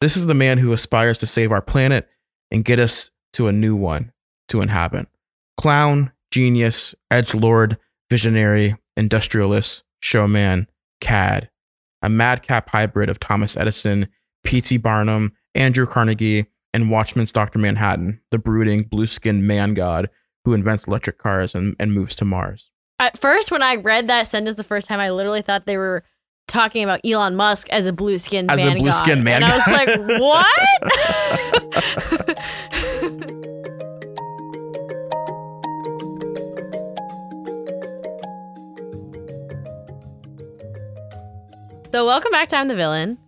This is the man who aspires to save our planet and get us to a new one to inhabit. Clown, genius, edge lord, visionary, industrialist, showman, cad, a madcap hybrid of Thomas Edison, P.T. Barnum, Andrew Carnegie, and Watchmen's Dr. Manhattan, the brooding, blue skinned man god who invents electric cars and, and moves to Mars. At first, when I read that sentence the first time, I literally thought they were talking about Elon Musk as a blue skinned As a man. blue-skinned god. man And I was like, what? so, welcome back to I'm the Villain.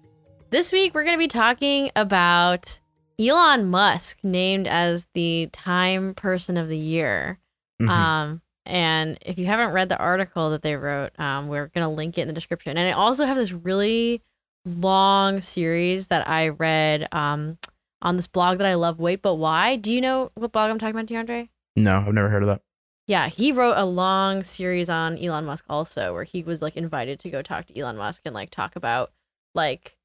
This week, we're going to be talking about Elon Musk, named as the Time Person of the Year. Mhm. Um, and if you haven't read the article that they wrote, um, we're gonna link it in the description. And I also have this really long series that I read um on this blog that I love. Wait, but why? Do you know what blog I'm talking about, DeAndre? no, I've never heard of that. Yeah, he wrote a long series on Elon Musk also, where he was like invited to go talk to Elon Musk and like talk about like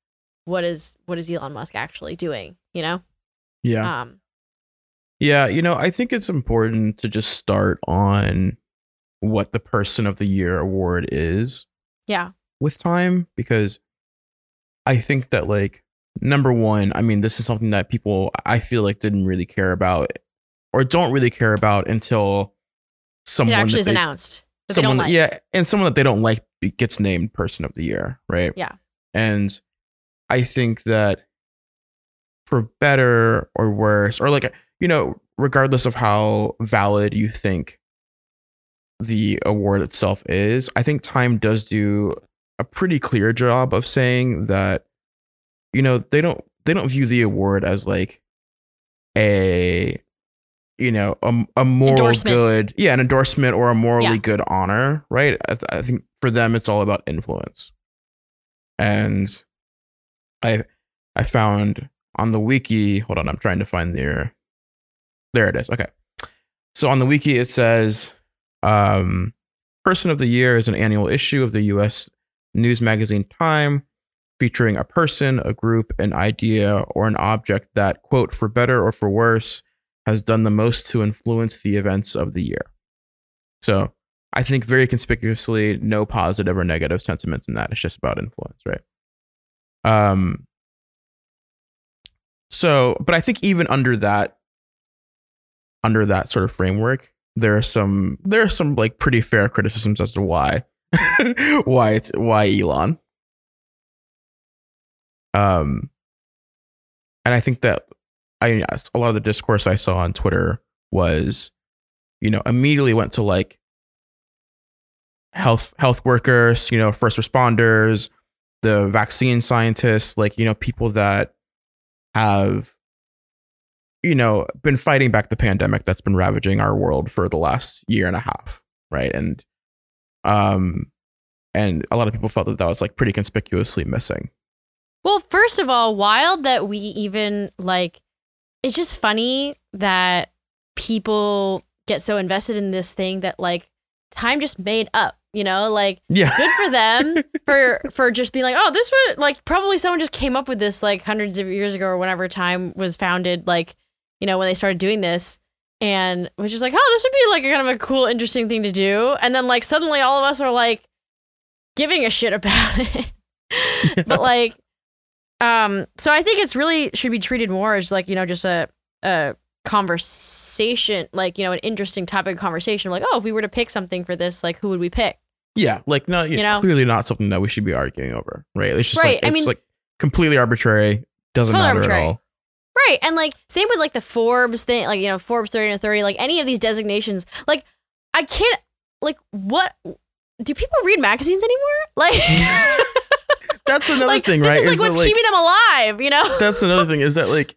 what is what is Elon Musk actually doing, you know? Yeah. Um, Yeah, you know, I think it's important to just start on what the Person of the Year award is yeah, with time because I think that, like, number one, I mean, this is something that people I feel like didn't really care about or don't really care about until it someone actually that is they- announced. Someone like. yeah and someone that they don't like gets named person of the year right Yeah. and i think that for better or worse or like you know regardless of how valid you think the award itself is i think time does do a pretty clear job of saying that you know they don't they don't view the award as like a you know a, a moral good yeah an endorsement or a morally Yeah. good honor right? I, th- I think for them it's all about influence. And i i found on the wiki hold on i'm trying to find their there it is. Okay. So on the wiki it says um person of the year is an annual issue of the us news magazine time featuring a person a group an idea or an object that quote for better or for worse has done the most to influence the events of the year. So i think very conspicuously no positive or negative sentiments in that. It's just about influence right? Um so but i think even under that under that sort of framework there are some there are some like pretty fair criticisms as to why why it's why elon. Um and i think that i a lot of the discourse i saw on twitter was you know immediately went to like health health workers you know first responders the vaccine scientists like you know people that have you know been fighting back the pandemic that's been ravaging our world for the last year and a half right? And um and a lot of people felt that that was like pretty conspicuously missing. Well, first of all, wild that we even like it's just funny that people get so invested in this thing that like time just made up, you know? Like yeah. good for them for for just being like, "Oh, this would like probably someone just came up with this like hundreds of years ago or whenever time was founded like, you know, when they started doing this." And was just like, oh, this would be like a kind of a cool, interesting thing to do. And then like suddenly all of us are like giving a shit about it. but like um so i think it's really should be treated more as like you know just a a conversation like you know an interesting topic of conversation like oh if we were to pick something for this like who would we pick yeah like no You know? clearly not something that we should be arguing over right it's just Right, like I mean- like completely arbitrary doesn't matter arbitrary. at all right and like same with like the forbes thing like you know forbes 30 to 30 like any of these designations like i can't like what do people read magazines anymore? Like that's another like thing this right is like is that, what's keeping them alive you know? That's another thing is that like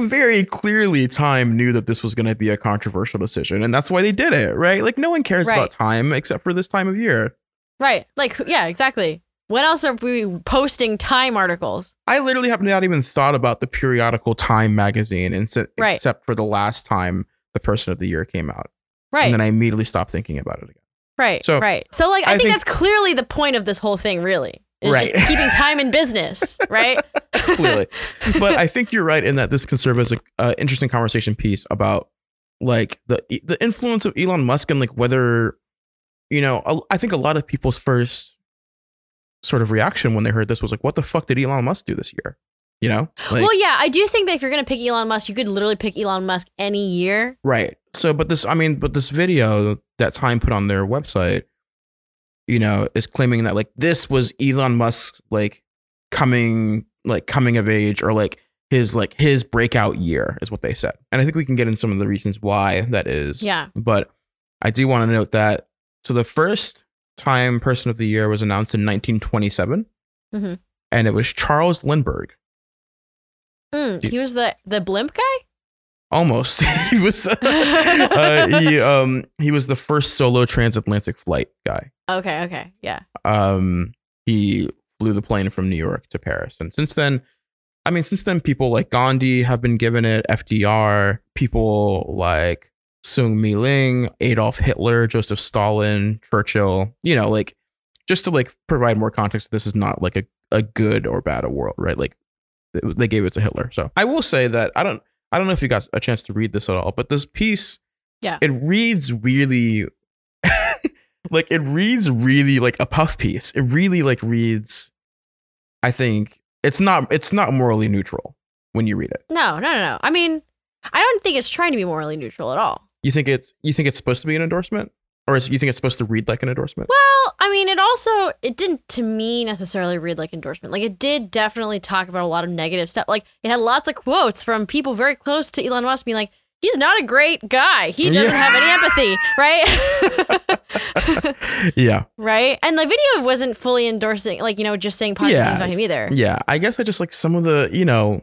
very clearly time knew that this was going to be a controversial decision and that's why they did it right? Like no one cares Right. about time except for this time of year. Right like yeah exactly when else are we posting time articles i literally have not even thought about the periodical time magazine inse- Right. except for the last time the person of the year came out right and then i immediately stopped thinking about it again Right. So, right. So like I, I think, think- that's clearly the point of this whole thing, really. It's Right. just keeping time in business, right? clearly. but I think you're right in that this can serve as an uh, interesting conversation piece about like the the influence of Elon Musk and like whether you know I think a lot of people's first sort of reaction when they heard this was like, what the fuck did Elon Musk do this year? You know, like, well, yeah, I do think that if you're gonna pick Elon Musk, you could literally pick Elon Musk any year. right. So, but this, I mean, but this video that Time put on their website, you know, is claiming that like this was Elon Musk like coming like coming of age or like his like his breakout year is what they said. And I think we can get into some of the reasons why that is. Yeah. But I do want to note that so the first time person of the year was announced in 1927 Mhm. and it was Charles Lindbergh. Mm, he was the the blimp guy. Almost. he was uh, he um he was the first solo transatlantic flight guy. Okay, okay, yeah. um he flew the plane from New York to Paris. And since then, I mean, since then, people like Gandhi have been given it, FDR, people like Soong Mei-ling, Adolf Hitler, Joseph Stalin, Churchill, you know, like just to like provide more context, this is not like a, a good or bad a world, right? Like they- they gave it to Hitler. So I will say that I don't I don't know if you got a chance to read this at all, but this piece, Yeah. it reads really like it reads really like a puff piece. It really like reads I think it's not it's not morally neutral when you read it. No, no, no, no. I mean, I don't think it's trying to be morally neutral at all. You think it's you think it's supposed to be an endorsement? Or is, you think it's supposed to read like an endorsement? Well, I mean, it also it didn't to me necessarily read like endorsement. Like it did definitely talk about a lot of negative stuff. Like it had lots of quotes from people very close to Elon Musk being like, "He's not a great guy. He doesn't Yeah. have any empathy." right? yeah. right? And the video wasn't fully endorsing like, you know, just saying positive Yeah. things about him either. Yeah. I guess I just like some of the, you know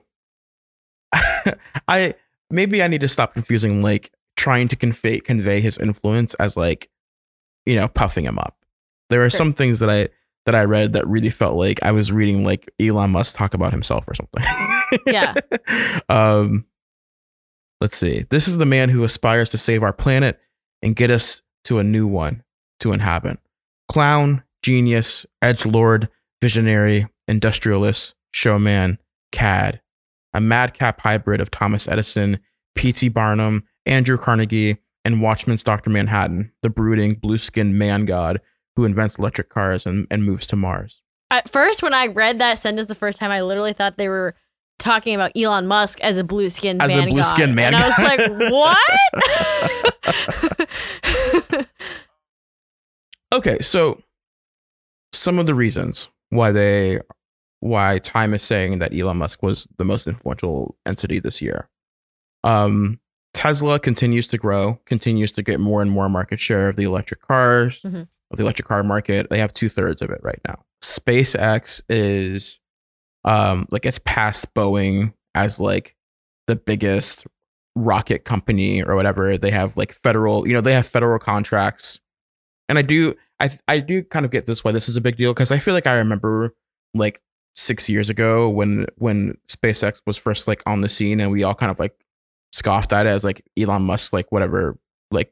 I maybe I need to stop confusing like trying to convey convey his influence as like, you know, puffing him up. There are Sure. some things that I that I read that really felt like I was reading like Elon Musk talk about himself or something. Yeah. um let's see. This is the man who aspires to save our planet and get us to a new one to inhabit. Clown, genius, edge lord, visionary, industrialist, showman, cad. A madcap hybrid of Thomas Edison, P.T. Barnum, Andrew Carnegie, and Watchmen's Dr. Manhattan, the brooding, blue skinned man god who invents electric cars and, and moves to Mars. At first, when I read that sentence the first time, I literally thought they were talking about Elon Musk as a blue skinned As a man. blue-skinned man And I was like, what? Okay, so some of the reasons why they why Time is saying that Elon Musk was the most influential entity this year. Um Tesla continues to grow, continues to get more and more market share of the electric cars, Mhm. of the electric car market. They have two thirds of it right now. SpaceX is um like it's past Boeing as like the biggest rocket company or whatever. They have like federal, you know, they have federal contracts. And I do I I do kind of get this why this is a big deal because I feel like I remember like six years ago when when SpaceX was first like on the scene and we all kind of like scoffed at it as like Elon Musk like whatever like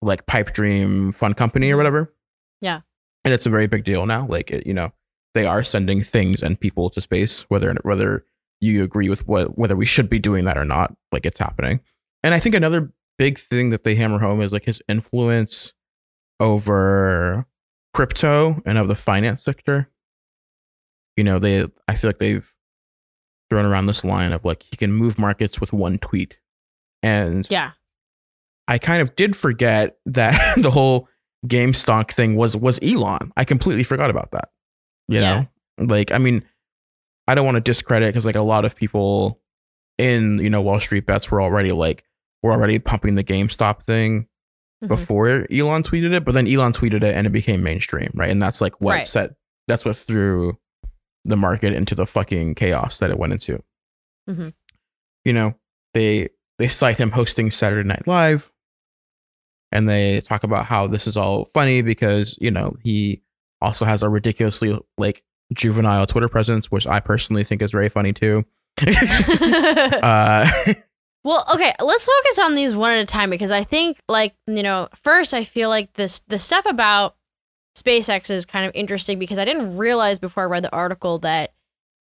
like pipe dream fun company or Mhm. whatever. Yeah. And it's a very big deal now. Like it, you know, they are sending things and people to space, whether whether you agree with what whether we should be doing that or not. Like it's happening. And I think another big thing that they hammer home is like his influence over crypto and of the finance sector. You know, they I feel like they've thrown around this line of like he can move markets with one tweet. And yeah. I kind of did forget that the whole GameStop thing was was Elon. I completely forgot about that. You Yeah. know, like I mean, I don't want to discredit because like a lot of people in you know Wall Street bets were already like were already pumping the GameStop thing Mhm. before Elon tweeted it, but then Elon tweeted it and it became mainstream, right? And that's like what Right. set that's what threw the market into the fucking chaos that it went into. Mhm. You know, they they cite him hosting Saturday Night Live, and they talk about how this is all funny because you know he also has a ridiculously like juvenile Twitter presence, which I personally think is very funny too. uh, Well, okay, let's focus on these one at a time because I think, like, you know, first I feel like this the stuff about SpaceX is kind of interesting because I didn't realize before I read the article that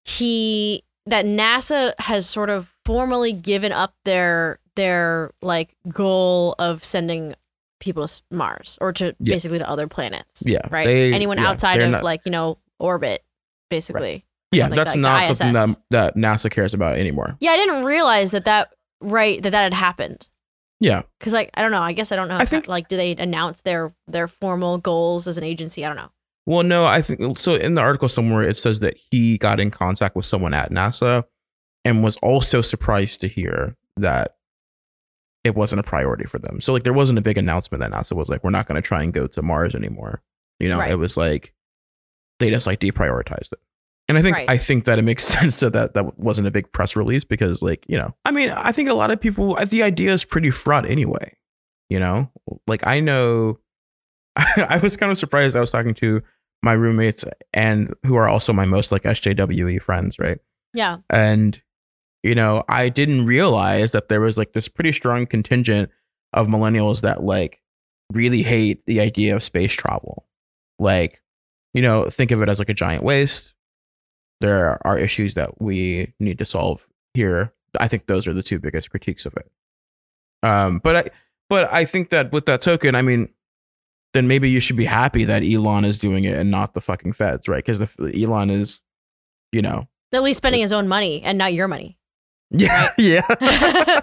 he that NASA has sort of formally given up their their like goal of sending people to Mars or to Yeah. basically to other planets. Yeah, Right. they- Anyone yeah, outside of not- like, you know, orbit, basically. yeah, that's like not something that, that NASA cares about anymore. Yeah, I didn't realize that that right that that had happened. Yeah, Cause like I don't know. I guess I don't know. I if- think- like do they announce their their formal goals as an agency? I don't know. Well, no, I think so. In the article somewhere, it says that he got in contact with someone at NASA and was also surprised to hear that it wasn't a priority for them. So, like, there wasn't a big announcement that NASA was like, we're not going to try and go to Mars anymore. You know, Right. it was like they just like deprioritized it. And I think Right. I think that it makes sense that, that that wasn't a big press release because, like, you know, I mean, I think a lot of people the idea is pretty fraught anyway. You know, like I know, I was kind of surprised. I was talking to my roommates and who are also my most like SJWE friends, right? Yeah. And you know, I didn't realize that there was like this pretty strong contingent of millennials that like really hate the idea of space travel. Like, you know, think of it as like a giant waste. There are issues that we need to solve here. I think those are the two biggest critiques of it. Um, but I, but I think that with that token, I mean, then maybe you should be happy that Elon is doing it and not the fucking feds, right? Because the Elon is, you know, At least spending his own money and not your money. yeah, yeah,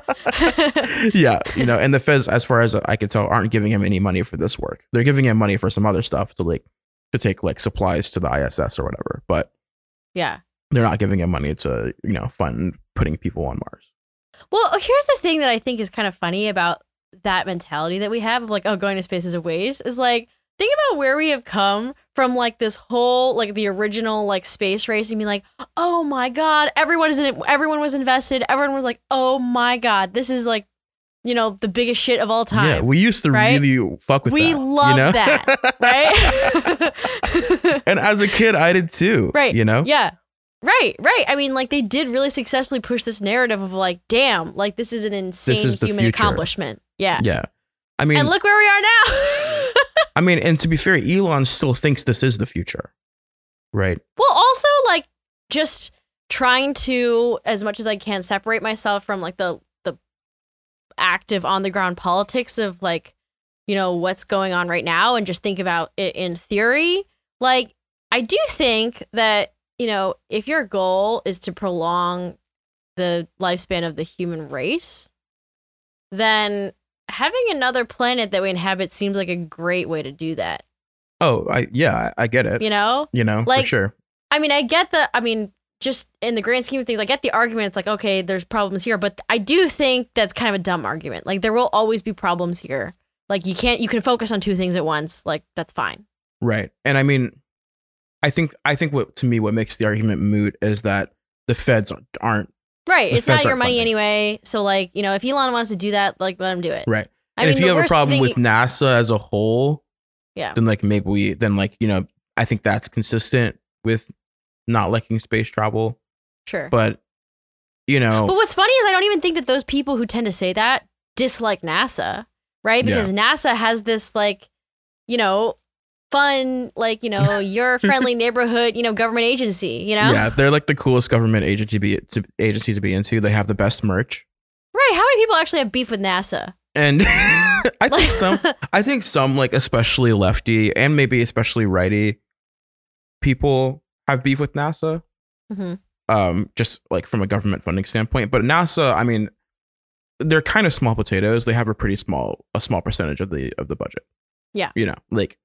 yeah. You know, and the feds, as far as I can tell, aren't giving him any money for this work. They're giving him money for some other stuff to like to take like supplies to the ISS or whatever, but yeah. they're not giving him money to you know fund putting people on Mars. Well, oh, here's the thing that I think is kind of funny about that mentality that we have of like, oh, going to space is a waste. Is like, think about where we have come from, like this whole like the original like space race, and be like, oh my god, everyone is in it. Everyone was invested. Everyone was like, oh my god, this is like, you know, the biggest shit of all time. yeah, we used to right? really fuck with We that. love you know? that, right? and as a kid, I did too. Right. You know. Yeah. Right, right. I mean, like they did really successfully push this narrative of like, damn, like this is an insane is human future. accomplishment. Yeah. Yeah. I mean, and look where we are now. I mean, and to be fair, Elon still thinks this is the future, right? well, also like just trying to, as much as I can, separate myself from like the active on the ground politics of like, you know, what's going on right now, and just think about it in theory. Like, I do think that you know, if your goal is to prolong the lifespan of the human race, then having another planet that we inhabit seems like a great way to do that. Oh, I yeah, I, get it. You know? You know, like- for sure. I mean, I get the, I mean, just in the grand scheme of things, I get the argument. It's like, okay, there's problems here, but I do think that's kind of a dumb argument. Like, there will always be problems here. Like, you can't, you can focus on two things at once. Like, that's fine. Right. And I mean, I think I think what to me what makes the argument moot is that the feds aren't Right. It's not your money funding. anyway. So, like, you know, if Elon wants to do that, like, let him do it. right. I and mean, if you have a problem with you- NASA as a whole, Yeah. then like maybe we then like you know I think that's consistent with not liking space travel, Sure. but you know But what's funny is I don't even think that those people who tend to say that dislike NASA, right? Yeah. Because NASA has this like, you know, fun, like, you know, your friendly neighborhood, you know, government agency, you know? yeah they're like the coolest government agency to be to, agency to be into. They have the best merch, Right. How many people actually have beef with NASA? and I think some I think some like especially lefty and maybe especially righty people have beef with NASA. Mhm. Um, just like from a government funding standpoint. But NASA, I mean, they're kind of small potatoes. They have a pretty small a small percentage of the of the budget. Yeah. You know, like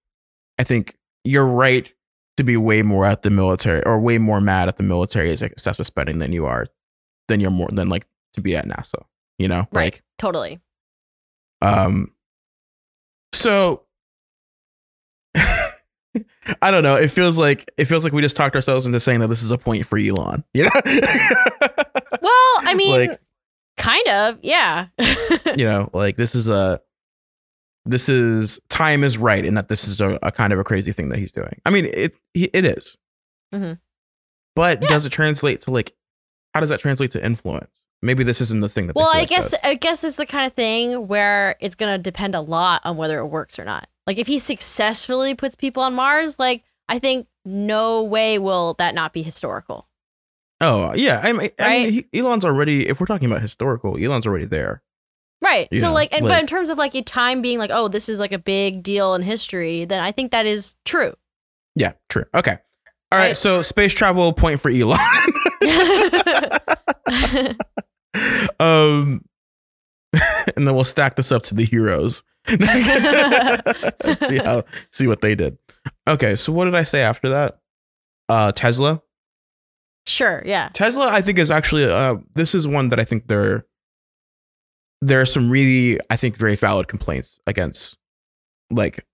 I think you're right to be way more at the military or way more mad at the military's like, excessive spending than you are than you're more than like to be at NASA. You know? Right. Like Totally. um, so I don't know. It feels like it feels like we just talked ourselves into saying that this is a point for Elon. You know, Well, I mean, Like- kind of. Yeah. you know, like this is a this is time is right and that this is a, a kind of a crazy thing that he's doing. I mean, it it is. Mhm. but Yeah. does it translate to like how does that translate to influence? Maybe this isn't the thing that. well, I guess does. I guess it's the kind of thing where it's going to depend a lot on whether it works or not. Like if he successfully puts people on Mars, like I think no way will that not be historical. Oh yeah, I mean, I Right? mean Elon's already. If we're talking about historical, Elon's already there. Right. You so know, like and but in terms of like a time being like, oh, this is like a big deal in history, then I think that is true. Yeah, true. Okay. All right. Right. So space travel point for Elon. um, and then we'll stack this up to the heroes. See how see what they did. Okay. So what did I say after that? Uh, Tesla. sure, yeah. Tesla, I think, is actually uh, this is one that I think there there are some really, I think, very valid complaints against like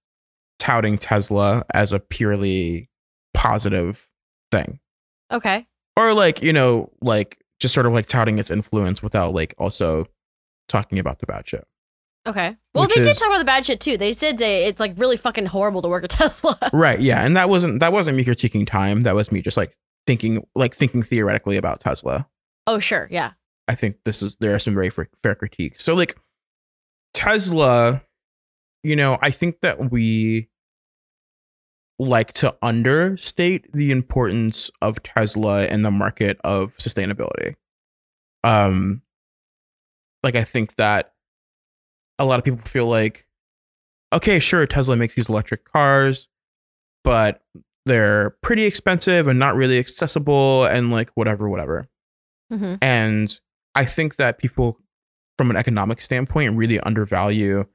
touting Tesla as a purely positive thing, Okay. or like you know, like just sort of like touting its influence without like also talking about the bad shit. Okay. Well, Which they did is- talk about the bad shit too. They said they, it's like really fucking horrible to work at Tesla. Right? Yeah, and that wasn't that wasn't me critiquing time. That was me just like thinking like thinking theoretically about Tesla. oh, sure. Yeah. I think this is there are some very fair, fair critiques. So like Tesla, you know, I think that we like to understate the importance of Tesla in the market of sustainability. Um like I think that a lot of people feel like okay, sure Tesla makes these electric cars, but they're pretty expensive and not really accessible and like whatever whatever. hmm And I think that people, from an economic standpoint, really undervalue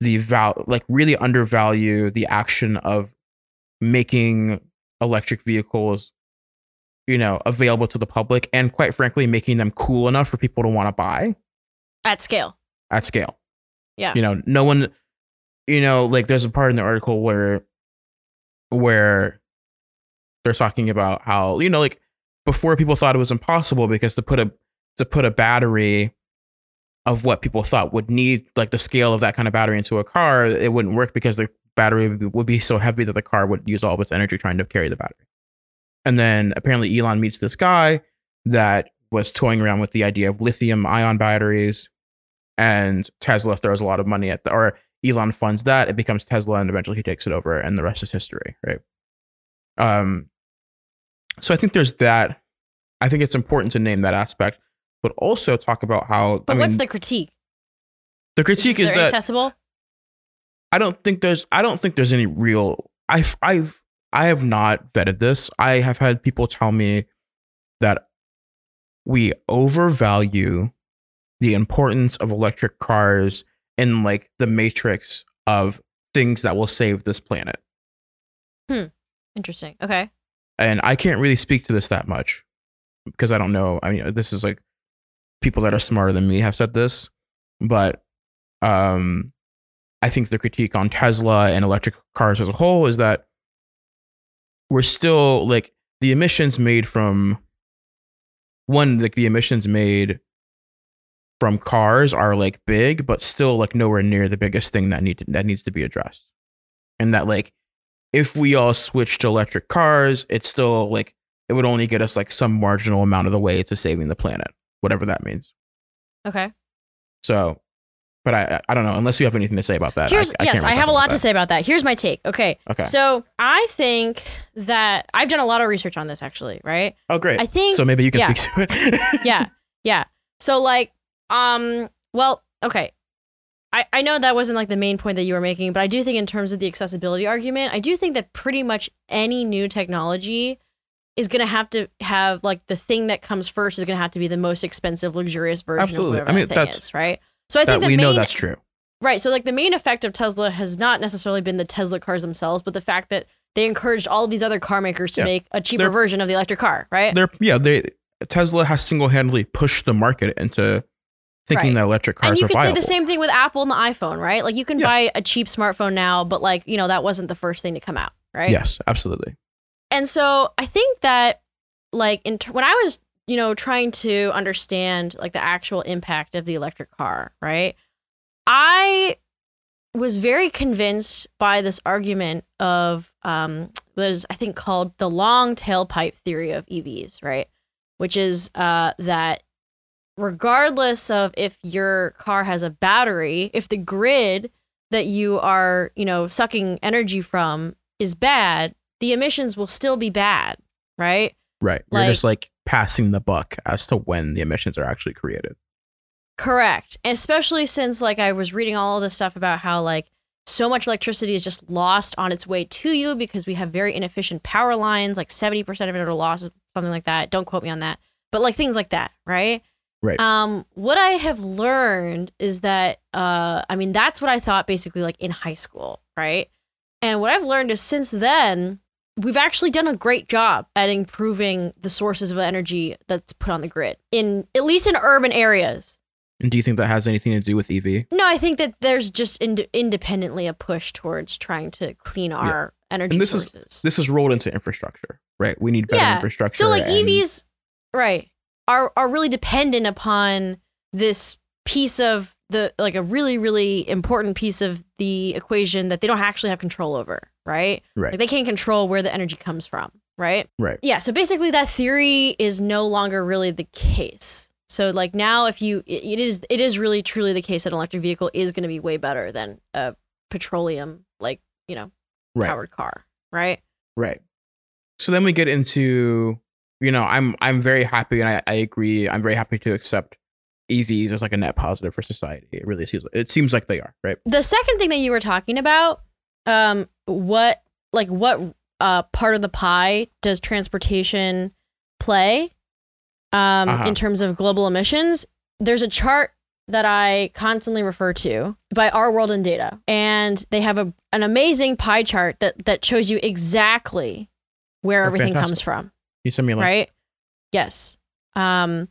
the val, like really undervalue the action of making electric vehicles, you know, available to the public, and quite frankly, making them cool enough for people to want to buy At scale. at scale. Yeah. You know, no one, you know, like there's a part in the article where, where they're talking about how, you know, like before people thought it was impossible because to put a, to put a battery of what people thought would need, like the scale of that kind of battery into a car, it wouldn't work because the battery would be, would be so heavy that the car would use all of its energy trying to carry the battery. And then apparently Elon meets this guy that was toying around with the idea of lithium ion batteries and Tesla throws a lot of money at the, or Elon funds that, it becomes Tesla, and eventually he takes it over, and the rest is history, right? Um, so I think there's that. I think it's important to name that aspect, but also talk about how. But I what's mean, the critique? the critique is they're that accessible? I don't think there's I don't think there's any real I've I've I have not vetted this. I have had people tell me that we overvalue the importance of electric cars in like the matrix of things that will save this planet. Hmm. Interesting. Okay. And I can't really speak to this that much because I don't know. I mean, this is like people that are smarter than me have said this, but um I think the critique on Tesla and electric cars as a whole is that we're still like the emissions made from one like the emissions made from cars are like big but still like nowhere near the biggest thing that need to, that needs to be addressed and that like if we all switch to electric cars it's still like it would only get us like some marginal amount of the way to saving the planet whatever that means Okay. so but i i don't know unless you have anything to say about that Here's I, yes, I have a lot about to say about that. Here's my take. Okay. okay So I think that I've done a lot of research on this actually, right? oh great I think so maybe you can yeah. speak to it yeah. Yeah. So like um well, okay. I, I know that wasn't like the main point that you were making, but I do think in terms of the accessibility argument, I do think that pretty much any new technology is gonna have to have like the thing that comes first is gonna have to be the most expensive, luxurious version Absolutely. of whatever I mean, that that's- is, right? So I think the we main know that's true Right. So, like, the main effect of Tesla has not necessarily been the Tesla cars themselves, but the fact that they encouraged all of these other car makers to Yeah. make a cheaper They're- version of the electric car, right? they're yeah they tesla has single-handedly pushed the market into thinking Right. that electric cars And you could viable say the same thing with Apple and the iPhone, right? Like, you can Yeah. buy a cheap smartphone now, but, like, you know, that wasn't the first thing to come out, right? yes absolutely And so I think that, like, in t- when I was, you know, trying to understand, like, the actual impact of the electric car, right? I was very convinced by this argument of, um, that is, I think, called the long tailpipe theory of EVs, right? Which is uh, that regardless of if your car has a battery, if the grid that you are, you know, sucking energy from is bad, the emissions will still be bad, right? Right. You're just like passing the buck as to when the emissions are actually created. Correct. Especially since like I was reading all of this stuff about how like so much electricity is just lost on its way to you because we have very inefficient power lines, like 70% of it are lost, something like that. Don't quote me on that. But like things like that, right? Right. Um, what I have learned is that uh I mean that's what I thought basically like in high school, right? And what I've learned is since then, we've actually done a great job at improving the sources of energy that's put on the grid in at least in urban areas. And do you think that has anything to do with EV? No, I think that there's just ind- independently a push towards trying to clean our energy And this is- This is rolled into infrastructure, right? We need better Yeah. infrastructure. so like and- EVs, right, are are really dependent upon this piece of the like a really really important piece of the equation that they don't actually have control over, right? Right. Like they can't control where the energy comes from, right? Right. Yeah, so basically that theory is no longer really the case. So like now if you it is it is really truly the case that an electric vehicle is going to be way better than a petroleum like, you know, Right. powered car, right? Right. So then we get into, you know, I'm I'm very happy and I, I agree. I'm very happy to accept EVs as like a net positive for society. It really seems it seems like they are, right? The second thing that you were talking about, um what like what uh part of the pie does transportation play um Uh-huh. in terms of global emissions? There's a chart that I constantly refer to by Our World in Data, and they have a an amazing pie chart that that shows you exactly where Oh, everything comes from, You send me a link. right? Yes. Um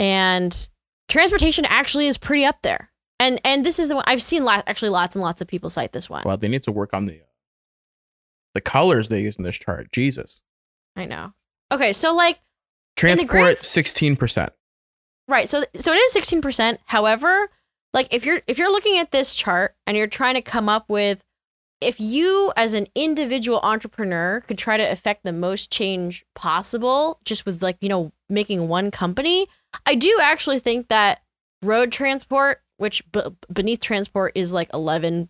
and transportation actually is pretty up there. And and this is the one I've seen lot, actually lots and lots of people cite this one. Well, they need to work on the uh, the colors they use in this chart. Jesus. I know. Okay, so like Transport sixteen percent. right, so so it is 16%. However, like if you're if you're looking at this chart and you're trying to come up with if you as an individual entrepreneur could try to affect the most change possible just with like, you know, making one company, I do actually think that road transport, which b- beneath transport is like 11%,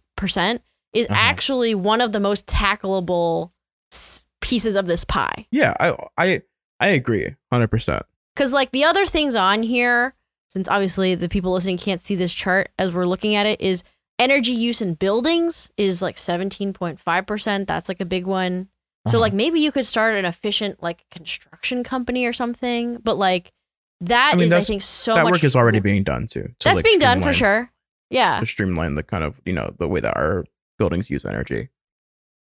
is Uh-huh. actually one of the most tackleable s- pieces of this pie. Yeah, I I I agree, hundred percent. Because like the other things on here, since obviously the people listening can't see this chart as we're looking at it, is energy use in buildings is like 17.5%. That's like a big one. So Uh-huh. like maybe you could start an efficient like construction company or something. But like that I is I, think so that much work is already being done too. to, That's like, being done for sure. Yeah. To streamline the kind of you know the way that our buildings use energy.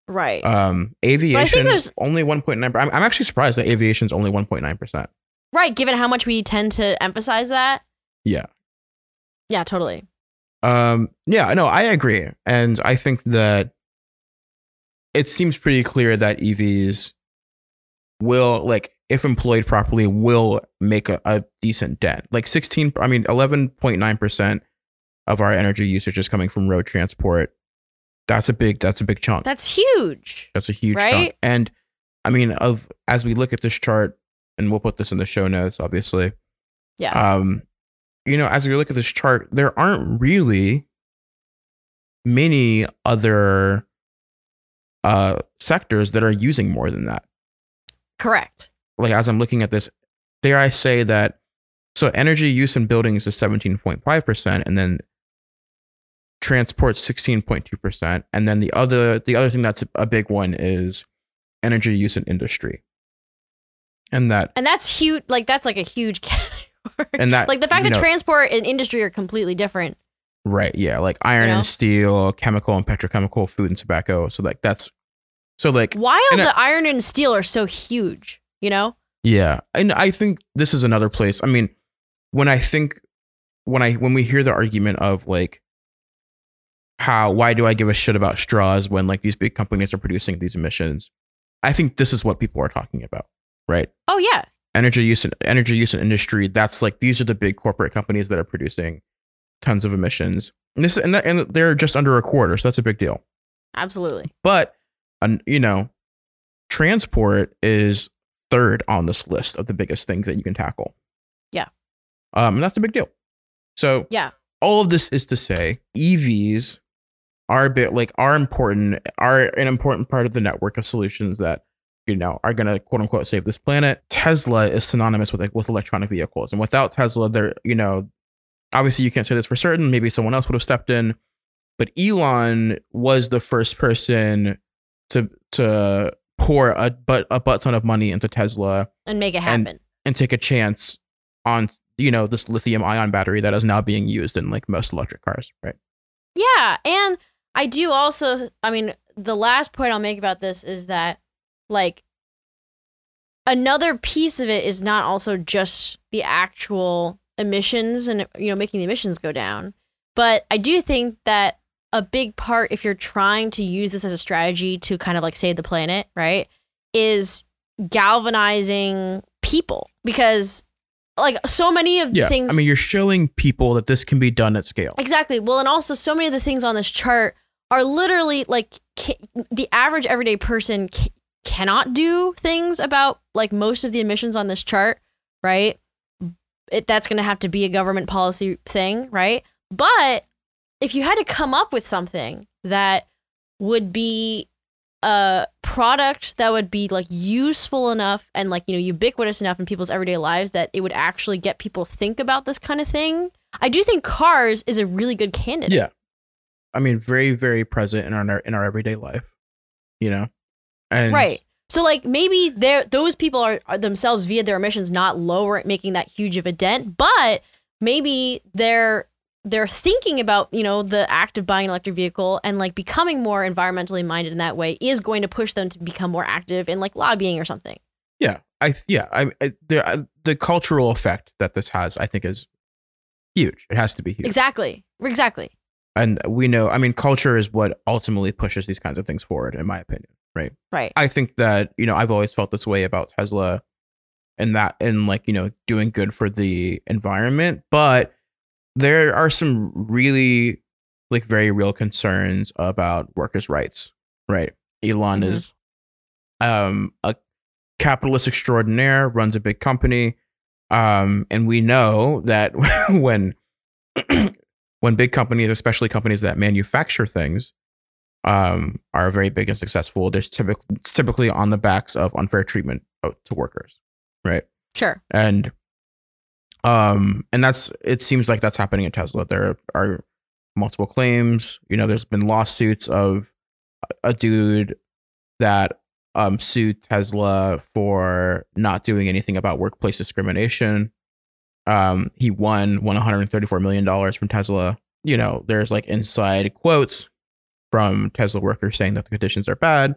Right. Um, aviation only one point nine. I'm I'm actually surprised that aviation's only one point nine percent. right. Given how much we tend to emphasize that. Yeah. Yeah, totally. Um, yeah, no, I agree. And I think that it seems pretty clear that EVs will, like, if employed properly, will make a, a decent dent. Like 16, I mean, 11.9% of our energy usage is coming from road transport. That's a big, that's a big chunk. That's huge. That's a huge Right? chunk. And I mean, of as we look at this chart, and we'll put this in the show notes, obviously. Yeah. Um, you know, as we look at this chart, there aren't really many other uh sectors that are using more than that. Correct. Like as I'm looking at this, dare I say that so energy use in buildings is 17.5%, and then transport 16.2%. And then the other the other thing that's a big one is energy use in industry. And that And that's huge. Like that's like a huge category. and that like the fact that know, transport and industry are completely different. right, yeah, like iron You know? and steel, chemical and petrochemical, food and tobacco. So like that's so like Why the iron and steel are so huge, you know? Yeah. And I think this is another place. I mean, when I think when I when we hear the argument of like how why do I give a shit about straws when like these big companies are producing these emissions? I think this is what people are talking about, right? Oh yeah. Energy use and energy use and industry, that's like these are the big corporate companies that are producing tons of emissions. And this and, that, and they're just under a quarter, so that's a big deal. Absolutely. But you know, transport is third on this list of the biggest things that you can tackle. Yeah. Um, and that's a big deal. So Yeah. all of this is to say EVs are a bit like are important are an important part of the network of solutions that you know are going to quote unquote save this planet. Tesla is synonymous with with electronic vehicles, and without Tesla, there you know obviously you can't say this for certain. Maybe someone else would have stepped in, but Elon was the first person to to pour a but a butt ton of money into Tesla and make it happen. And, and take a chance on you know this lithium ion battery that is now being used in like most electric cars, right? Yeah, and I do also I mean the last point I'll make about this is that like another piece of it is not also just the actual emissions and you know making the emissions go down, but I do think that a big part if you're trying to use this as a strategy to kind of like save the planet, right? Is galvanizing people because like so many of the yeah, things I mean you're showing people that this can be done at scale. Exactly. Well, and also so many of the things on this chart are literally like the average everyday person cannot do things about like most of the emissions on this chart, right? It, that's going to have to be a government policy thing, right? But if you had to come up with something that would be a product that would be like useful enough and like you know ubiquitous enough in people's everyday lives that it would actually get people to think about this kind of thing i do think cars is a really good candidate Yeah. I mean very very present in our in our everyday life, you know. And right so like maybe they're those people are, are themselves via their emissions not lower making that huge of a dent but maybe they're they're thinking about you know the act of buying an electric vehicle and like becoming more environmentally minded in that way is going to push them to become more active in like lobbying or something Yeah, I yeah, I, I the I, the cultural effect that this has, I think, is huge. It has to be huge, exactly exactly and we know. I mean, culture is what ultimately pushes these kinds of things forward, in my opinion. Right. right I think that you know I've always felt this way about Tesla, and that and like you know doing good for the environment, but there are some really like very real concerns about workers' rights. Right. Elon Mhm. is um a capitalist extraordinaire, runs a big company, um, and we know that when when big companies, especially companies that manufacture things, um, are very big and successful, there's typically it's typically on the backs of unfair treatment to workers, right? sure And um, and that's it seems like that's happening at Tesla. There are multiple claims. You know, there's been lawsuits of a dude that um sued Tesla for not doing anything about workplace discrimination. Um, he won won 134 million dollars from Tesla. You know, there's like inside quotes from Tesla workers saying that the conditions are bad.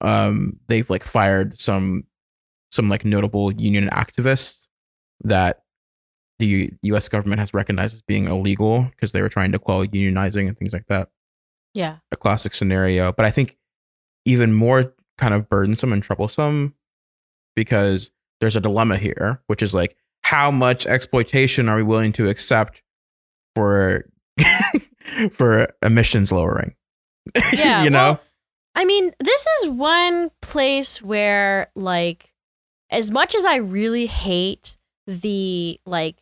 Um, they've like fired some some like notable union activists that the U.S. government has recognized as being illegal because they were trying to quell unionizing and things like that. yeah A classic scenario, but I think even more kind of burdensome and troublesome because there's a dilemma here, which is like how much exploitation are we willing to accept for for emissions lowering? Yeah, you know. well, I mean, this is one place where, like, as much as I really hate the like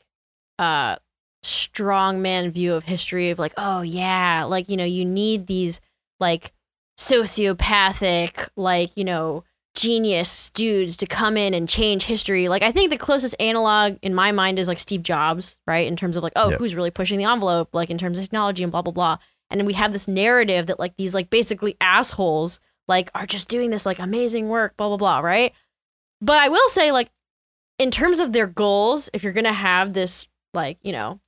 uh strongman view of history of like, oh yeah, like you know, you need these like sociopathic, like you know, genius dudes to come in and change history. Like, I think the closest analog in my mind is like Steve Jobs, right? In terms of like, oh, Yep. who's really pushing the envelope, like in terms of technology and blah blah blah and then we have this narrative that like these like basically assholes like are just doing this like amazing work blah blah blah right? But i will say like in terms of their goals if you're gonna have this like you know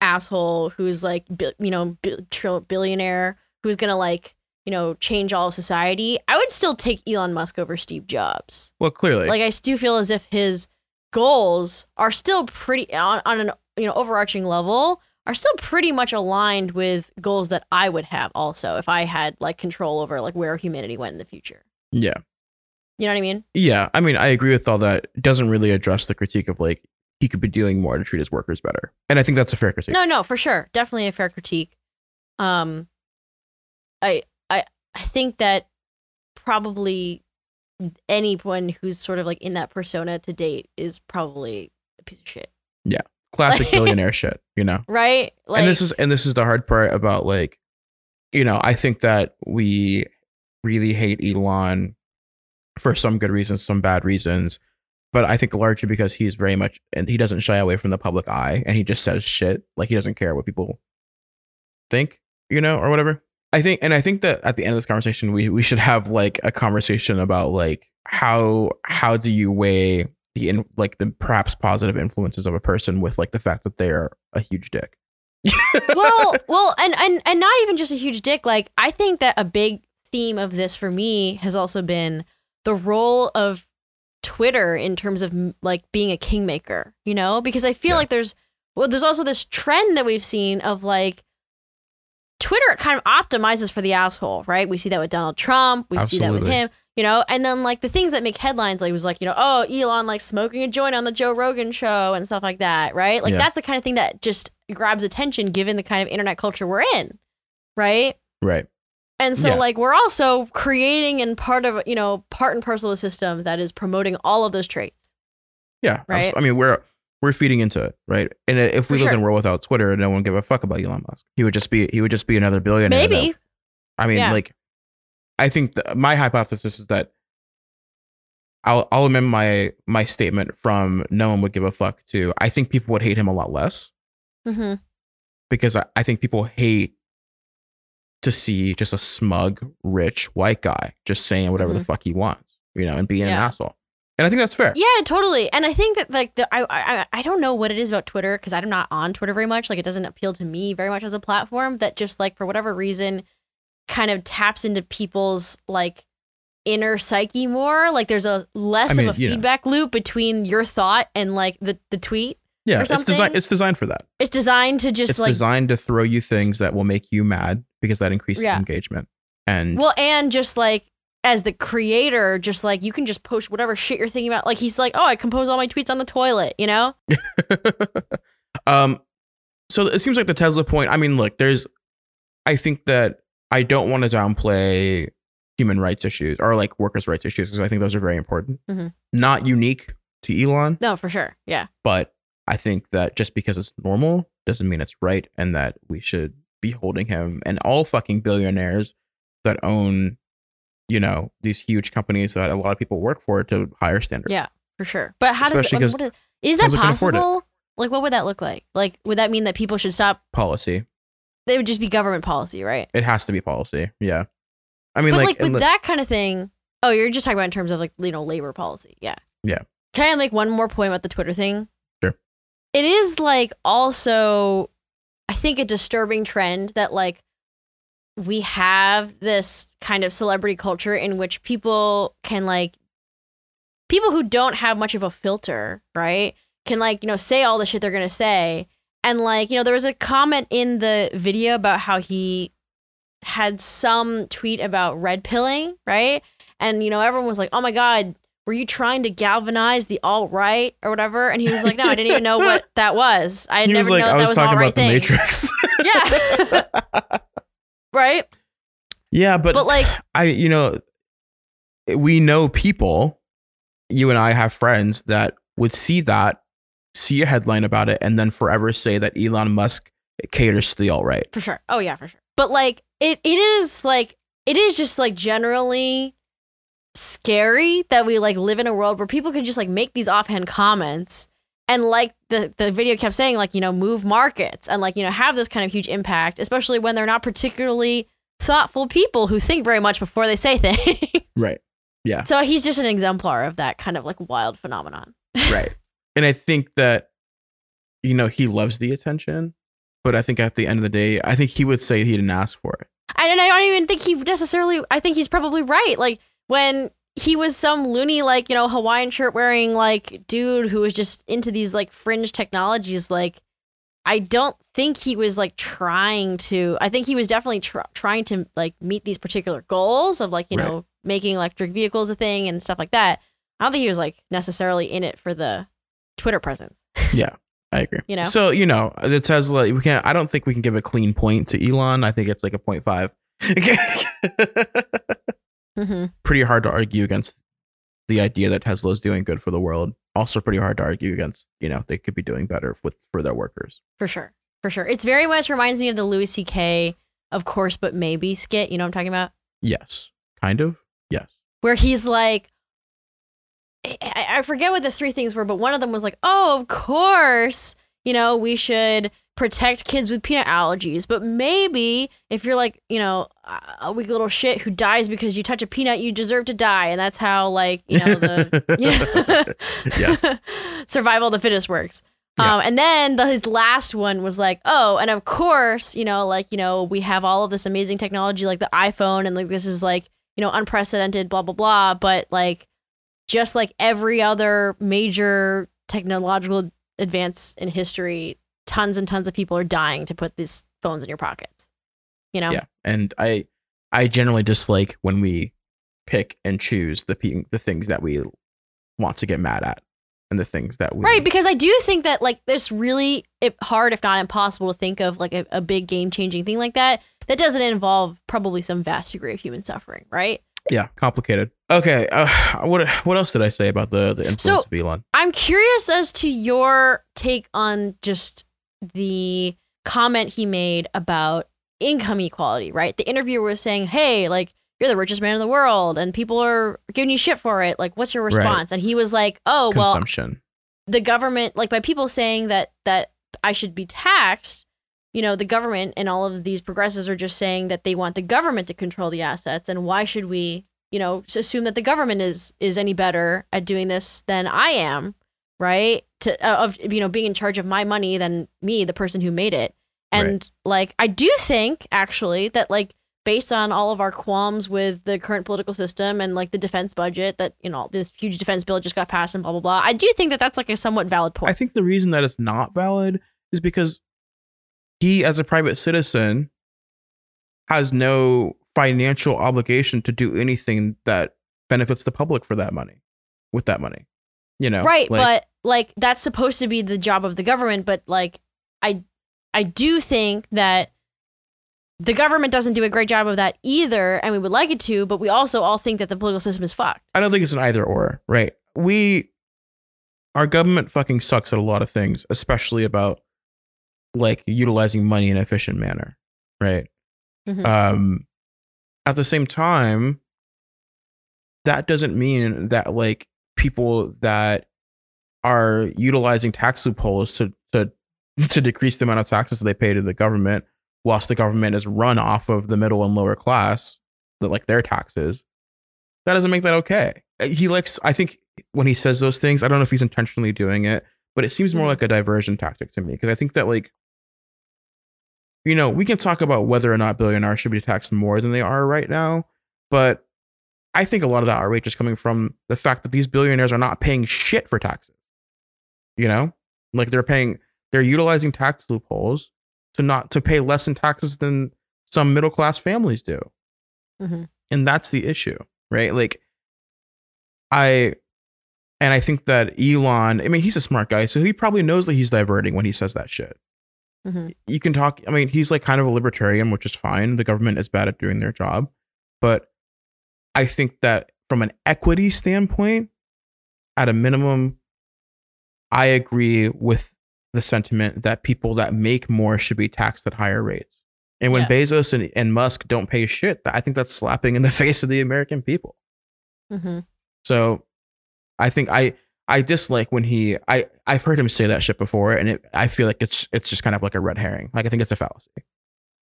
asshole who's like you know billionaire who's gonna like you know change all of society i would still take elon musk over steve jobs. Well, clearly, like I do feel as if his goals are still pretty on, on an you know overarching level are still pretty much aligned with goals that I would have also if I had like control over like where humanity went in the future. yeah. You know what I mean? Yeah, I mean, I agree with all that. It doesn't really address the critique of like he could be doing more to treat his workers better, and I think that's a fair critique. No, no, for sure. Definitely a fair critique. Um I I I think that probably anyone who's sort of like in that persona to date is probably a piece of shit. Classic billionaire shit, you know. Right? Like and this is and this is the hard part about like you know, I think that we really hate Elon for some good reasons, some bad reasons. But I think largely because he's very much and he doesn't shy away from the public eye and he just says shit. Like he doesn't care what people think, you know, or whatever. I think and I think that at the end of this conversation we we should have like a conversation about like how how do you weigh the in like the perhaps positive influences of a person with like the fact that they're a huge dick. well, well, and and and not even just a huge dick. Like I think that a big theme of this for me has also been the role of Twitter in terms of like being a kingmaker. You know, because I feel Yeah. like there's well, there's also this trend that we've seen of like Twitter kind of optimizes for the asshole, right? We see that with Donald Trump. We see that with him. You know, and then like the things that make headlines, like was like, you know, oh, Elon like smoking a joint on the Joe Rogan show and stuff like that, right? Like Yeah. that's the kind of thing that just grabs attention given the kind of internet culture we're in, right? right. And so Yeah. like we're also creating and part of you know part and parcel of a system that is promoting all of those traits. Yeah. Right? I mean, we're we're feeding into it, right? And if we For lived in a world without Twitter, no one would give a fuck about Elon Musk. He would just be he would just be another billionaire. Maybe I mean, Yeah. like, I think the, my hypothesis is that I'll I'll amend my my statement from no one would give a fuck to I think people would hate him a lot less hmm because I, I think people hate to see just a smug, rich white guy just saying whatever the fuck he wants, you know, and being an Mm-hmm. Asshole. And I think that's fair. Yeah, totally. And I think that like the I I I don't know what it is about Twitter because I'm not on Twitter very much. Like it doesn't appeal to me very much as a platform that just like for whatever reason kind of taps into people's like inner psyche more. Like there's a less I mean, of a know. feedback loop between your thought and like the the tweet. Yeah, it's designed. It's designed for that. It's designed to just it's like designed to throw you things that will make you mad because that increases Yeah. engagement. And Well, and just like as the creator, just like you can just post whatever shit you're thinking about. Like he's like, oh, I compose all my tweets on the toilet, you know? um, so it seems like the Tesla point. I mean, look, there's. I think that I don't want to downplay human rights issues or like workers' rights issues because I think those are very important. Mhm. Not unique to Elon, No, for sure. Yeah. but I think that just because it's normal doesn't mean it's right, and that we should be holding him and all fucking billionaires that own, you know, these huge companies that a lot of people work for to higher standards. Yeah, for sure. But how does Especially 'cause what is, is that Tesla can afford it. possible? Like, what would that look like? Like, would that mean that people should stop? Policy. They would just be government policy, right? It has to be policy. Yeah. I mean, but like, like, with li- that kind of thing. Oh, you're just talking about in terms of like you know labor policy. Yeah. Yeah. Can I make one more point about the Twitter thing? Sure. It is like also, I think a disturbing trend that like we have this kind of celebrity culture in which people can like people who don't have much of a filter, right? Can like, you know, say all the shit they're going to say. And like, you know, there was a comment in the video about how he had some tweet about red pilling, right? And you know, everyone was like, "Oh my god, were you trying to galvanize the alt right or whatever?" And he was like, "No, I didn't even know what that was. I he never was like, know that, I that was was talking about right the thing." Matrix. Yeah, right. yeah, but, But like, I, you know, we know people, you and I have friends that would see that, see a headline about it, and then forever say that Elon Musk caters to the alt right. for sure. Oh yeah, for sure. But like, it it is like it is just like generally scary that we like live in a world where people can just like make these offhand comments and like the the video kept saying like you know move markets and like you know have this kind of huge impact especially when they're not particularly thoughtful people who think very much before they say things Right. Yeah. so he's just an exemplar of that kind of like wild phenomenon right. And I think that, you know, he loves the attention, but I think at the end of the day, I think he would say he didn't ask for it. and I don't even think he necessarily. I think he's probably right. Like when he was some loony, like you know, Hawaiian shirt wearing like dude who was just into these like fringe technologies. Like I don't think he was like trying to. I think he was definitely tr- trying to like meet these particular goals of like you Right. know making electric vehicles a thing and stuff like that. I don't think he was like necessarily in it for the Twitter presence. Yeah. I agree. You know? So, you know, the Tesla, we can't, I don't think we can give a clean point to Elon. I think it's like a 0.5. hmm pretty hard to argue against the idea that Tesla is doing good for the world. Also, pretty hard to argue against, you know, they could be doing better with for their workers. For sure. For sure. It's very much reminds me of the Louis C.K. of course, but maybe skit. You know what I'm talking about? Yes. Kind of. Yes. Where he's like, I, I forget what the three things were, but one of them was like, oh, of course, you know, we should protect kids with peanut allergies. But maybe if you're like, you know, a weak little shit who dies because you touch a peanut, you deserve to die. And that's how, like, you know, the Yes. survival of the fittest works. Yeah. Um, and then the, his last one was like, oh, and of course, you know, like, you know, we have all of this amazing technology like the iPhone and like this is like, you know, unprecedented, blah, blah, blah. But like, just like every other major technological advance in history, tons and tons of people are dying to put these phones in your pockets. You know? Yeah. And I I generally dislike when we pick and choose the pe- the things that we want to get mad at and the things that we Right, because I do think that like there's really hard, if not impossible, to think of like a, a big game changing thing like that that doesn't involve probably some vast degree of human suffering, right? yeah complicated. Okay, uh, what what else did I say about the the influence So- of Elon? I'm curious as to your take on just the comment he made about income equality, right? The interviewer was saying, "Hey, like you're the richest man in the world and people are giving you shit for it. Like what's your Right. response?" And he was like, "Oh, well, Consumption. the government like by people saying that that I should be taxed, you know, the government and all of these progressives are just saying that they want the government to control the assets and why should we, you know, assume that the government is is any better at doing this than I am, right? To uh, of you know, being in charge of my money than me, the person who made it. And like I do think actually that like based on all of our qualms with the current political system and like the defense budget that you know this huge defense bill just got passed and blah blah blah i do think that that's like a somewhat valid point I think the reason that it's not valid is because he, as a private citizen, has no financial obligation to do anything that benefits the public for that money, with that money. You know, right Like, but like that's supposed to be the job of the government but like i i do think that the government doesn't do a great job of that either and we would like it to but we also all think that the political system is fucked I don't think it's an either or, right? We, our government fucking sucks at a lot of things, especially about like utilizing money in an efficient manner, right? Mhm. Um, at the same time, that doesn't mean that like people that are utilizing tax loopholes to to to decrease the amount of taxes they pay to the government, whilst the government is run off of the middle and lower class, that like their taxes, that doesn't make that okay. He likes, I think, when he says those things, I don't know if he's intentionally doing it, but it seems more Mhm. like a diversion tactic to me because I think that like you know, we can talk about whether or not billionaires should be taxed more than they are right now, but I think a lot of that outrage is coming from the fact that these billionaires are not paying shit for taxes. You know, like they're paying, they're utilizing tax loopholes to not to pay less in taxes than some middle class families do, Mhm. and that's the issue, right? Like, I, and I think that Elon, I mean, he's a smart guy, so he probably knows that he's diverting when he says that shit Mhm. you can talk i mean he's like kind of a libertarian which is fine the government is bad at doing their job but i think that from an equity standpoint at a minimum i agree with the sentiment that people that make more should be taxed at higher rates and when Yeah. bezos and, and musk don't pay shit i think that's slapping in the face of the american people Mhm. so I think I I dislike when he I I've heard him say that shit before, and it, I feel like it's it's just kind of like a red herring. Like I think it's a fallacy,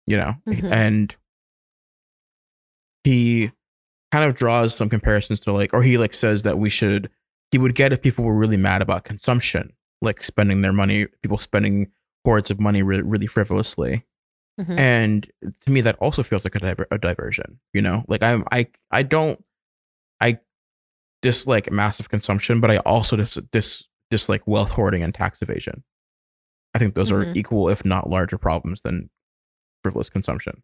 you know. Mhm. And he kind of draws some comparisons to like, or he like says that we should. He would get if people were really mad about consumption, like spending their money, people spending hordes of money re- really frivolously. Mhm. And to me, that also feels like a, diver- a diversion. You know, like I'm I I don't I dislike massive consumption, but I also dis, dis dislike wealth hoarding and tax evasion. I think those are Mhm. equal, if not larger, problems than frivolous consumption.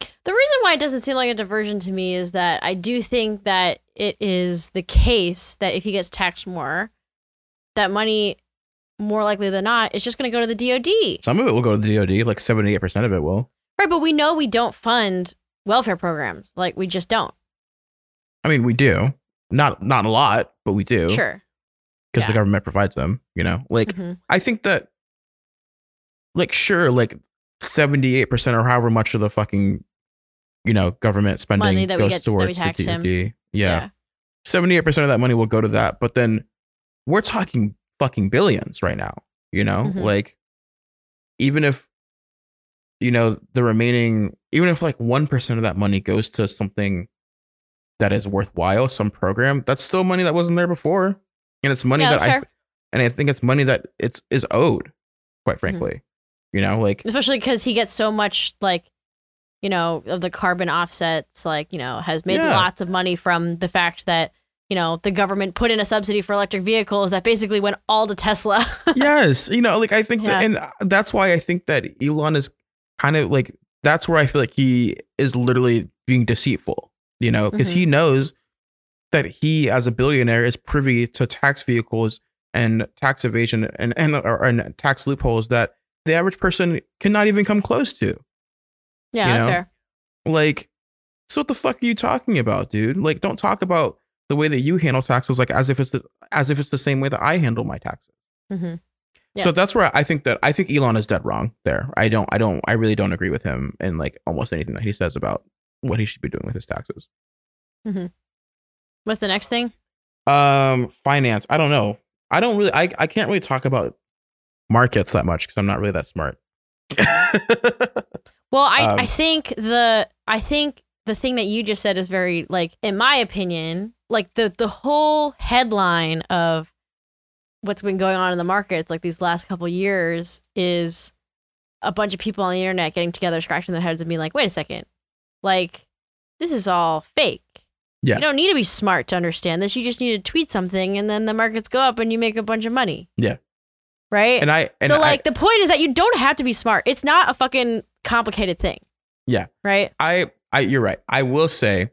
The reason why it doesn't seem like a diversion to me is that I do think that it is the case that if he gets taxed more, that money, more likely than not, is just going to go to the DoD. Some of it will go to the DoD, like seventy eight percent of it will. Right, but we know we don't fund welfare programs. Like we just don't. I mean, we do not not a lot, but we do Sure. because the government provides them. You know, like Mhm. I think that, like, sure, like 78% or however much of the fucking you know government spending Money that we goes get- that we towards tax the him. DoD. Yeah. 78% of that money will go to that, but then we're talking fucking billions right now, you know? Mhm. Like even if you know the remaining even if like 1% of that money goes to something that is worthwhile, some program, that's still money that wasn't there before. And it's money Yeah, that I and I think it's money that it's is owed, quite mm-hmm. frankly. You know, like especially because he gets so much like you know of the carbon offsets like you know has made Yeah. lots of money from the fact that you know the government put in a subsidy for electric vehicles that basically went all to tesla yes, you know, like I think that, and uh, that's why I think that Elon is kind of like that's where I feel like he is literally being deceitful, you know, because Mm-hmm. he knows that he, as a billionaire, is privy to tax vehicles and tax evasion and and, or, and tax loopholes that the average person cannot even come close to. yeah You that's know? fair Like, so what the fuck are you talking about, dude? Like, don't talk about the way that you handle taxes like as if it's the, as if it's the same way that I handle my taxes. hmm So that's where I think that I think Elon is dead wrong there. I don't I don't I really don't agree with him in like almost anything that he says about what he should be doing with his taxes. what's the next thing Um finance, I don't know. I don't really I I can't really talk about markets that much cuz I'm not really that smart. well i Um, i think the i think the thing that you just said is very like in my opinion like the the whole headline of what's been going on in the markets like these last couple years is a bunch of people on the internet getting together scratching their heads and being like wait a second like this is all fake Yeah. you don't need to be smart to understand this you just need to tweet something and then the markets go up and you make a bunch of money Yeah. right and I and so I- like the point is that you don't have to be smart it's not a fucking complicated thing Yeah. right I, I, you're right. I will say,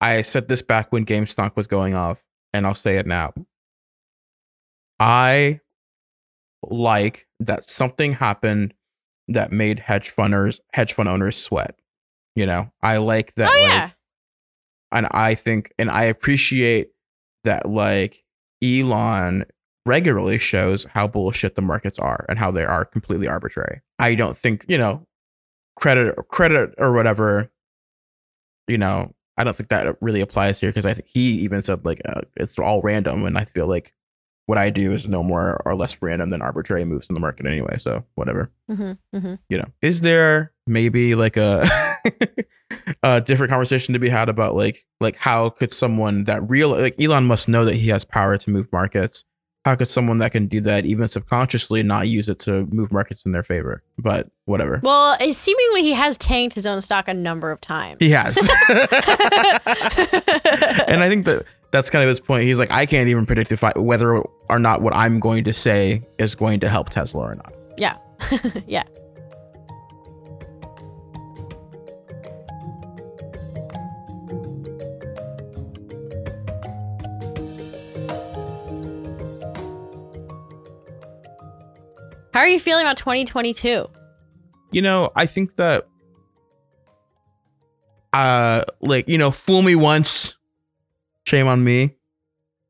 I said this back when GameStop was going off, and I'll say it now. I like that something happened that made hedge funders, hedge fund owners sweat. You know, I like that. oh like, yeah and I think, and I appreciate that, like Elon regularly shows how bullshit the markets are and how they are completely arbitrary. I don't think, you know, credit or credit or whatever, you know, I don't think that really applies here because I think he even said like uh, it's all random, and I feel like what I do is no more or less random than arbitrary moves in the market anyway. So whatever hmm hmm you know is there maybe like a a different conversation to be had about like like how could someone that real like Elon must know that he has power to move markets? How could someone that can do that even subconsciously not use it to move markets in their favor? But whatever. Well it- seemingly he has tanked his own stock a number of times. He has. And i think that that's kind of his point. He's like i can't even predict if I, whether or not what i'm going to say is going to help tesla or not. Yeah. Yeah How are you feeling about 2022? you know, I think that uh like, you know, fool me once, shame on me.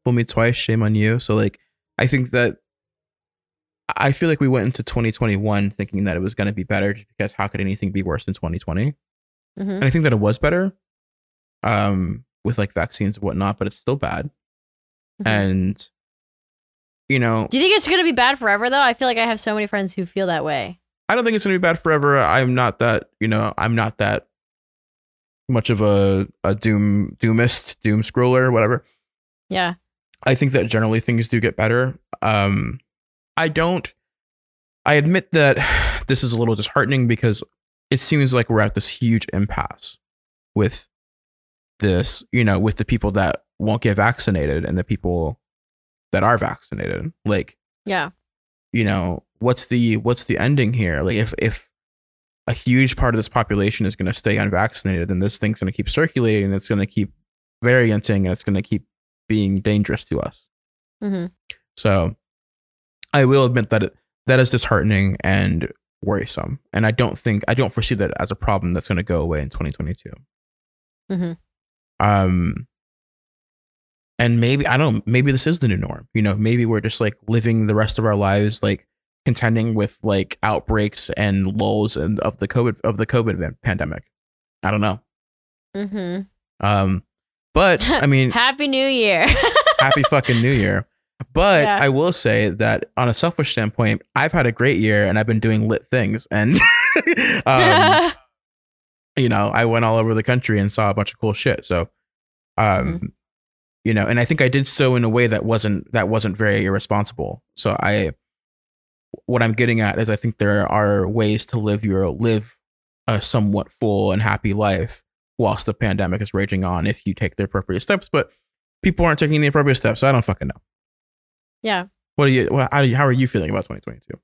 Fool me twice, shame on you. So like I think that I feel like we went into 2021 thinking that it was going to be better just because how could anything be worse than 2020? Mhm. And I think that it was better um with like vaccines and whatnot, but it's still bad. Mhm. And you know, Do you think it's going to be bad forever, though? I feel like I have so many friends who feel that way. I don't think it's gonna be bad forever. I'm not that, you know, I'm not that much of a, a doom doomist, doom scroller, whatever. Yeah. I think that generally things do get better. Um I don't I admit that this is a little disheartening because it seems like we're at this huge impasse with this, you know, with the people that won't get vaccinated and the people that are vaccinated. Like Yeah. you know what's the what's the ending here like if if a huge part of this population is going to stay unvaccinated then this thing's going to keep circulating and it's going to keep varianting and it's going to keep being dangerous to us hmm so i will admit that it, that is disheartening and worrisome and i don't think i don't foresee that as a problem that's going to go away in 2022 Mhm. um and maybe i don't maybe this is the new norm you know maybe we're just like living the rest of our lives like contending with like outbreaks and lulls and of the COVID of the COVID pandemic. I don't know. Mm-hmm. Um, but I mean, Happy New Year. happy fucking New Year. But Yeah. I will say that on a selfish standpoint, I've had a great year and I've been doing lit things. And um, you know, I went all over the country and saw a bunch of cool shit. So, um, you know, and I think I did so in a way that wasn't that wasn't very irresponsible. So I, what I'm getting at is I think there are ways to live your live a somewhat full and happy life whilst the pandemic is raging on if you take the appropriate steps. But people aren't taking the appropriate steps. So I don't fucking know. yeah. What are you? What, how, do you- how are you feeling about 2022?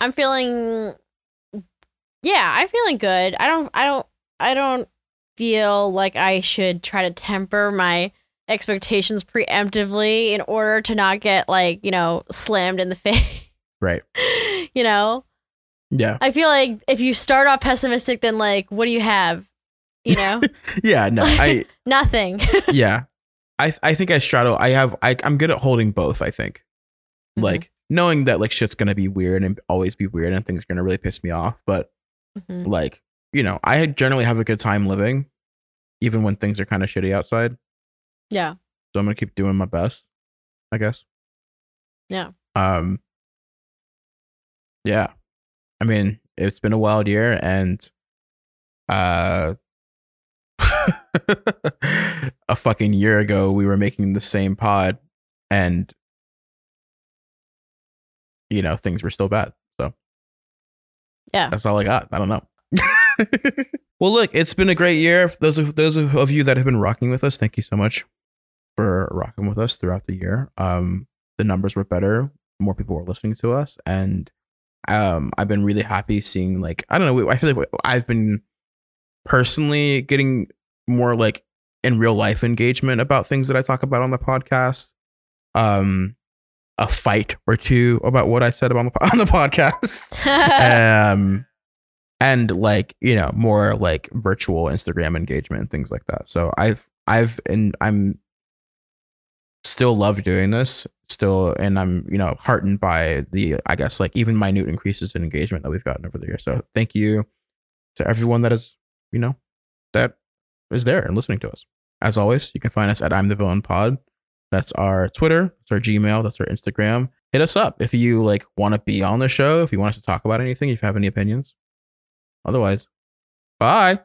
I'm feeling yeah, I'm feeling good. I don't I don't I don't feel like I should try to temper my expectations preemptively in order to not get like, you know, slammed in the face. Right. you know? Yeah. I feel like if you start off pessimistic then like what do you have? You know? Yeah. No. I. Nothing. yeah. I I think I straddle. I have. I I'm good at holding both. I think. Mhm. Like knowing that like shit's gonna be weird and always be weird and things are gonna really piss me off, but Mhm. like you know, I generally have a good time living, even when things are kind of shitty outside. Yeah. So I'm gonna keep doing my best, I guess. Yeah. Um. Yeah, I mean, it's been a wild year, and uh, a fucking year ago we were making the same pod, and you know things were still bad. So Yeah. that's all I got. I don't know. well, look, it's been a great year. For those of those of you that have been rocking with us, thank you so much for rocking with us throughout the year. Um, the numbers were better. More people were listening to us, and um, I've been really happy seeing like I don't know. I feel like I've been personally getting more like in real life engagement about things that I talk about on the podcast. Um, a fight or two about what I said about the, on the podcast um and like you know more like virtual instagram engagement and things like that. So i've i've and i'm still love doing this still and i'm you know heartened by the i guess like even minute increases in engagement that we've gotten over the year so thank you to everyone that is you know that is there and listening to us. As always you can find us at i'm the villain pod. That's our twitter that's our gmail that's our instagram. Hit us up if you like want to be on the show if you want us to talk about anything if you have any opinions otherwise bye